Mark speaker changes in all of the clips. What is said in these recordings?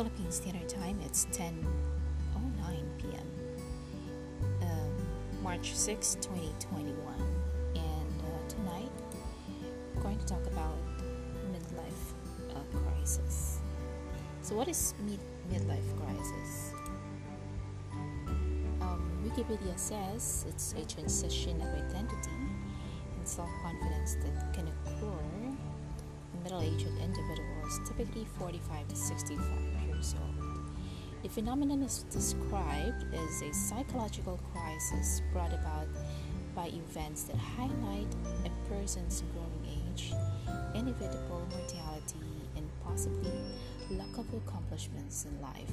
Speaker 1: Philippine Standard Time, it's 10.09 p.m. Um, March 6, 2021. And uh, tonight, we're going to talk about midlife uh, crisis. So, what is mid- midlife crisis? Um, Wikipedia says it's a transition of identity and self confidence that can occur in middle aged individuals, typically 45 to 65 The phenomenon is described as a psychological crisis brought about by events that highlight a person's growing age, inevitable mortality, and possibly lack of accomplishments in life.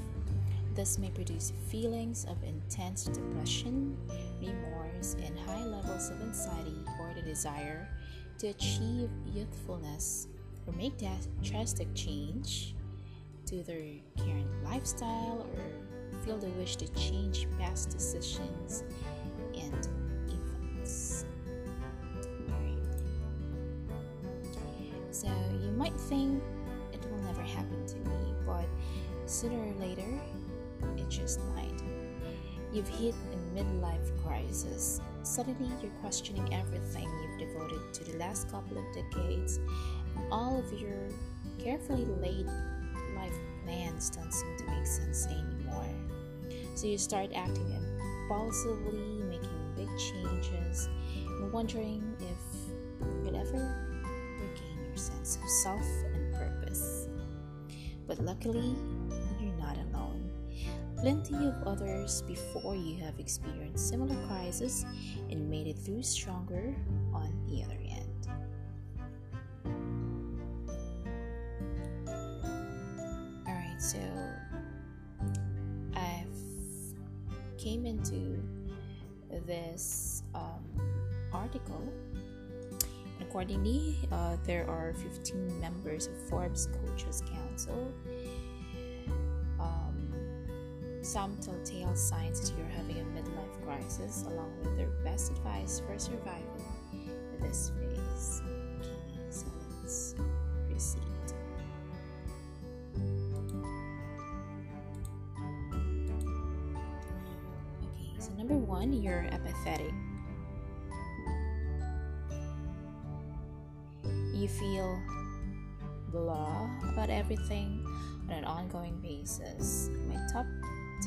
Speaker 1: This may produce feelings of intense depression, remorse, and high levels of anxiety or the desire to achieve youthfulness or make that drastic change to their current lifestyle or feel the wish to change past decisions and events. So you might think it will never happen to me, but sooner or later, it just might. You've hit a midlife crisis. Suddenly, you're questioning everything you've devoted to the last couple of decades, all of your carefully laid plans don't seem to make sense anymore. So you start acting impulsively, making big changes, and wondering if you'll ever regain your sense of self and purpose. But luckily, you're not alone. Plenty of others before you have experienced similar crises and made it through stronger on the other end. So I've came into this um, article. Accordingly uh, there are 15 members of forbes coaches council. Um, some telltale signs that you're having a midlife crisis along with their best advice for surviving this phase. Okay so let's number one you're apathetic you feel blah about everything on an ongoing basis. My top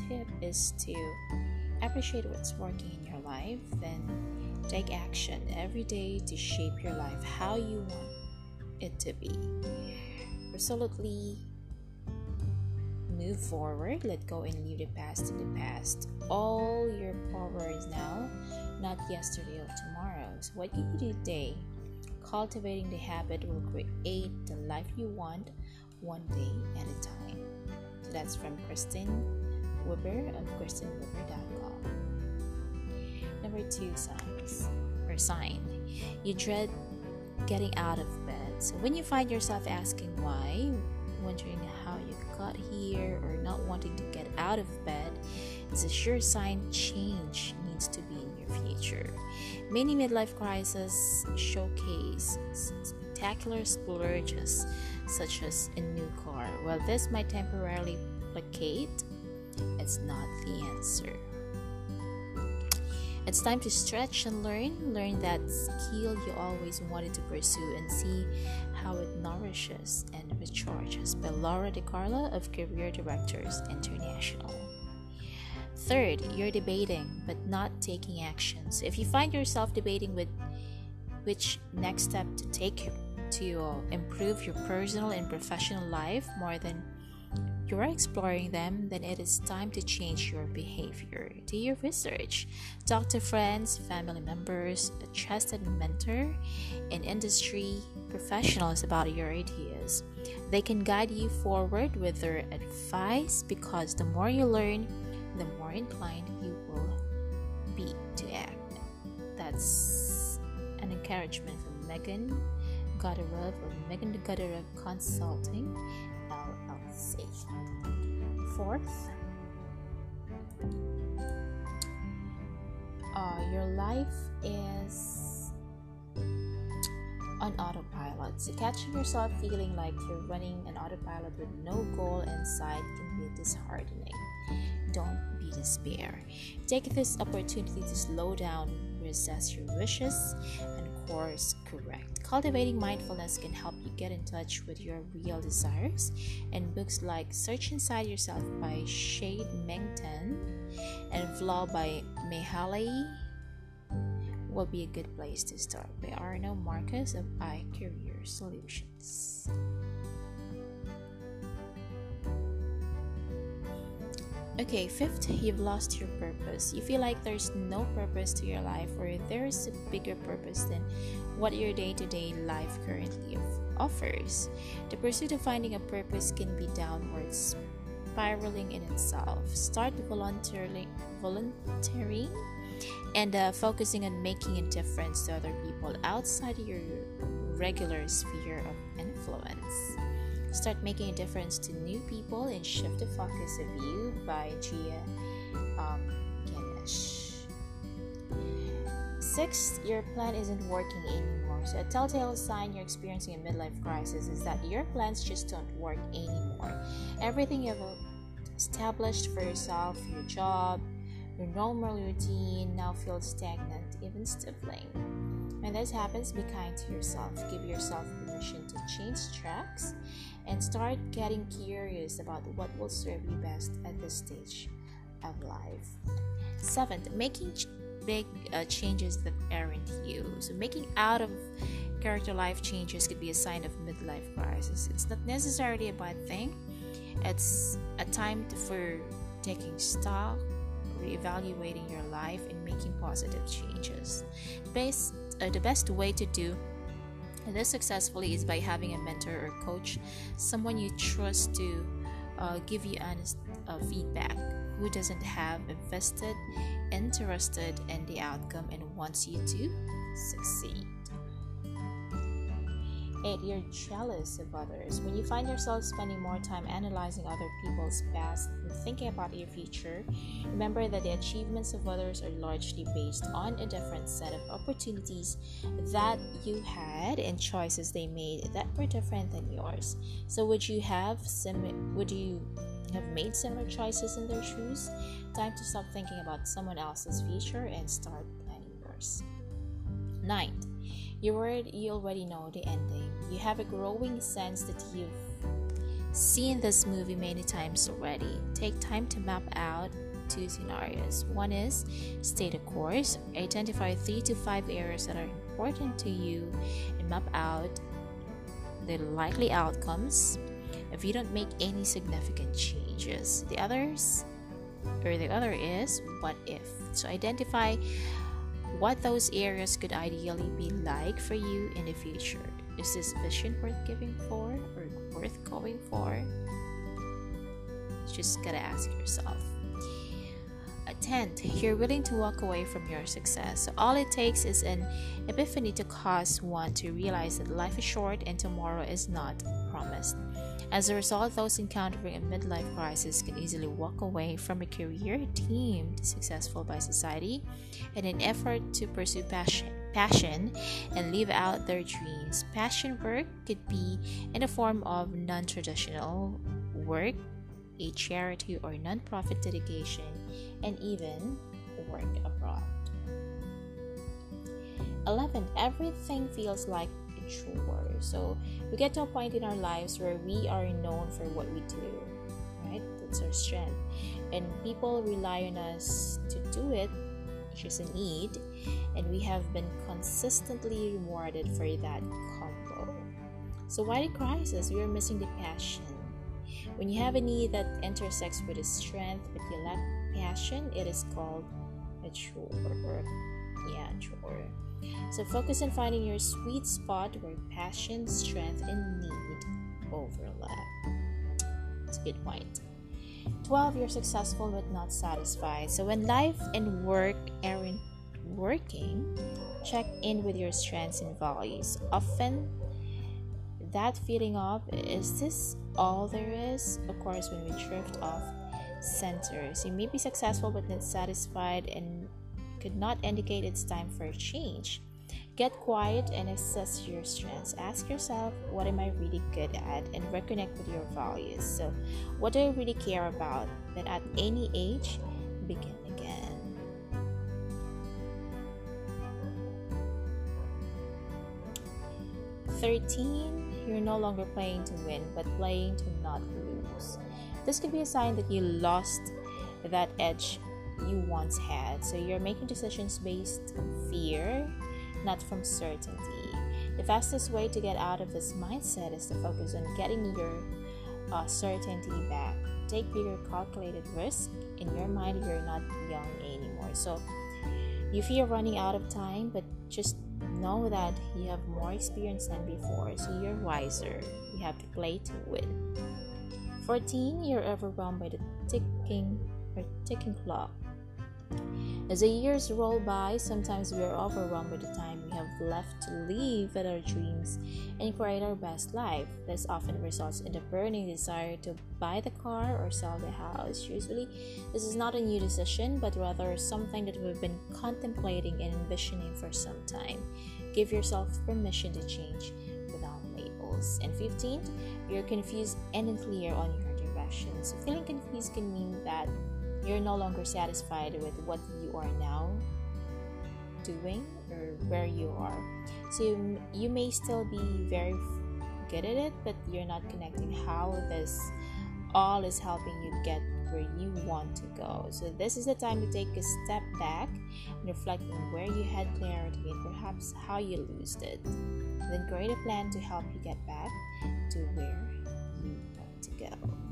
Speaker 1: tip is to appreciate what's working in your life, then take action every day to shape your life how you want it to be. Resolutely move forward, let go and leave the past in the past. All your power is now, not yesterday or tomorrow. So, what you do today cultivating the habit will create the life you want one day at a time. So that's from Kristen Weber of KristenWeber.com. Number two signs or sign. You dread getting out of bed. So when you find yourself asking why, wondering got here, or not wanting to get out of bed, is a sure sign change needs to be in your future. Many midlife crises showcase spectacular splurges, such as a new car. While this might temporarily placate, it's not the answer. It's time to stretch and learn. Learn that skill you always wanted to pursue and see how it nourishes and recharges by Laura DeCarlo of Career Directors International. Third, you're debating but not taking actions. If you find yourself debating with which next step to take to improve your personal and professional life more than you are exploring them, then it is time to change your behavior. Do your research. Talk to friends, family members, a trusted mentor, and industry professionals about your ideas. They can guide you forward with their advice because the more you learn, the more inclined you will be to act. That's an encouragement from Megan Godarov of Megan Godarov Consulting Fourth, uh, your life is on autopilot. So, catching yourself feeling like you're running an autopilot with no goal in sight can be disheartening. Don't be despair. Take this opportunity to slow down, reassess your wishes, course correct. Cultivating mindfulness can help you get in touch with your real desires, and books like Search Inside Yourself by Chade-Meng Tan and Flow by Mihaly will be a good place to start. By Arno Markus of iCareer Solutions. Okay, fifth, you've lost your purpose. You feel like there's no purpose to your life, or there's a bigger purpose than what your day to day life currently offers. The pursuit of finding a purpose can be downwards spiraling in itself. Start voluntarily, volunteering and uh, focusing on making a difference to other people outside your regular sphere of influence. Start making a difference to new people and shift the focus of you by Gia um, Ganesh. Sixth, your plan isn't working anymore. So, a telltale sign you're experiencing a midlife crisis is that your plans just don't work anymore. Everything you've established for yourself, your job, your normal routine now feels stagnant, even stifling. When this happens, be kind to yourself. Give yourself permission to change tracks and start getting curious about what will serve you best at this stage of life. Seventh, making ch- big uh, changes that aren't you. So, making out of character life changes could be a sign of midlife crisis. It's not necessarily a bad thing, it's a time to, for taking stock reevaluating your life and making positive changes. Best, uh, the best way to do this successfully is by having a mentor or coach, someone you trust to uh, give you honest uh, feedback, who doesn't have invested, interested in the outcome, and wants you to succeed. 8. You're jealous of others. When you find yourself spending more time analyzing other people's past and thinking about your future, remember that the achievements of others are largely based on a different set of opportunities that you had and choices they made that were different than yours. So would you have sim- would you have made similar choices in their shoes? Time to stop thinking about someone else's future and start planning yours. Ninth, you you already know the ending. You have a growing sense that you've seen this movie many times already. Take time to map out two scenarios. One is stay the course, identify three to five areas that are important to you, and map out the likely outcomes if you don't make any significant changes. The others or the other is what if. So identify what those areas could ideally be like for you in the future. Is this vision worth giving for or worth going for? Just gotta ask yourself. A tenth, you're willing to walk away from your success. So all it takes is an epiphany to cause one to realize that life is short and tomorrow is not promised. As a result, those encountering a midlife crisis can easily walk away from a career deemed successful by society in an effort to pursue passion, passion and live out their dreams. Passion work could be in the form of non traditional work, a charity or non-profit dedication, and even work abroad. 11. Everything feels like chore. So we get to a point in our lives where we are known for what we do, right? That's our strength. And people rely on us to do it, which is a need, and we have been consistently rewarded for that combo. So why the crisis? We are missing the passion. When you have a need that intersects with a strength but you lack passion, it is called a chore or yeah, chore. So focus on finding your sweet spot where passion, strength, and need overlap. It's a good point. 12. You're successful but not satisfied. So when life and work aren't working, check in with your strengths and values. Often, that feeling of is this all there is? Of course, when we drift off centers, you may be successful but not satisfied and could not indicate it's time for a change. Get quiet and assess your strengths. Ask yourself, what am I really good at? And reconnect with your values. So, what do I really care about? Then, at any age, begin again. Thirteen, you're no longer playing to win, but playing to not lose. This could be a sign that you lost that edge you once had. So you're making decisions based on fear, not from certainty. The fastest way to get out of this mindset is to focus on getting your uh, certainty back. Take bigger calculated risk. In your mind, you're not young anymore. So you fear running out of time, but just know that you have more experience than before, so you're wiser. You have to play to win. 14. You're overwhelmed by the ticking or ticking clock. As the years roll by, sometimes we are overwhelmed by the time we have left to live at our dreams and create our best life. This often results in the burning desire to buy the car or sell the house. Usually, this is not a new decision, but rather something that we've been contemplating and envisioning for some time. Give yourself permission to change without labels. And 15th, you're confused and unclear on your directions. Feeling confused can mean that you're no longer satisfied with what you are now doing or where you are. So you, may still be very good at it, but you're not connecting how this all is helping you get where you want to go. So this is the time to take a step back and reflect on where you had clarity and perhaps how you lost it. Then create a plan to help you get back to where you want to go.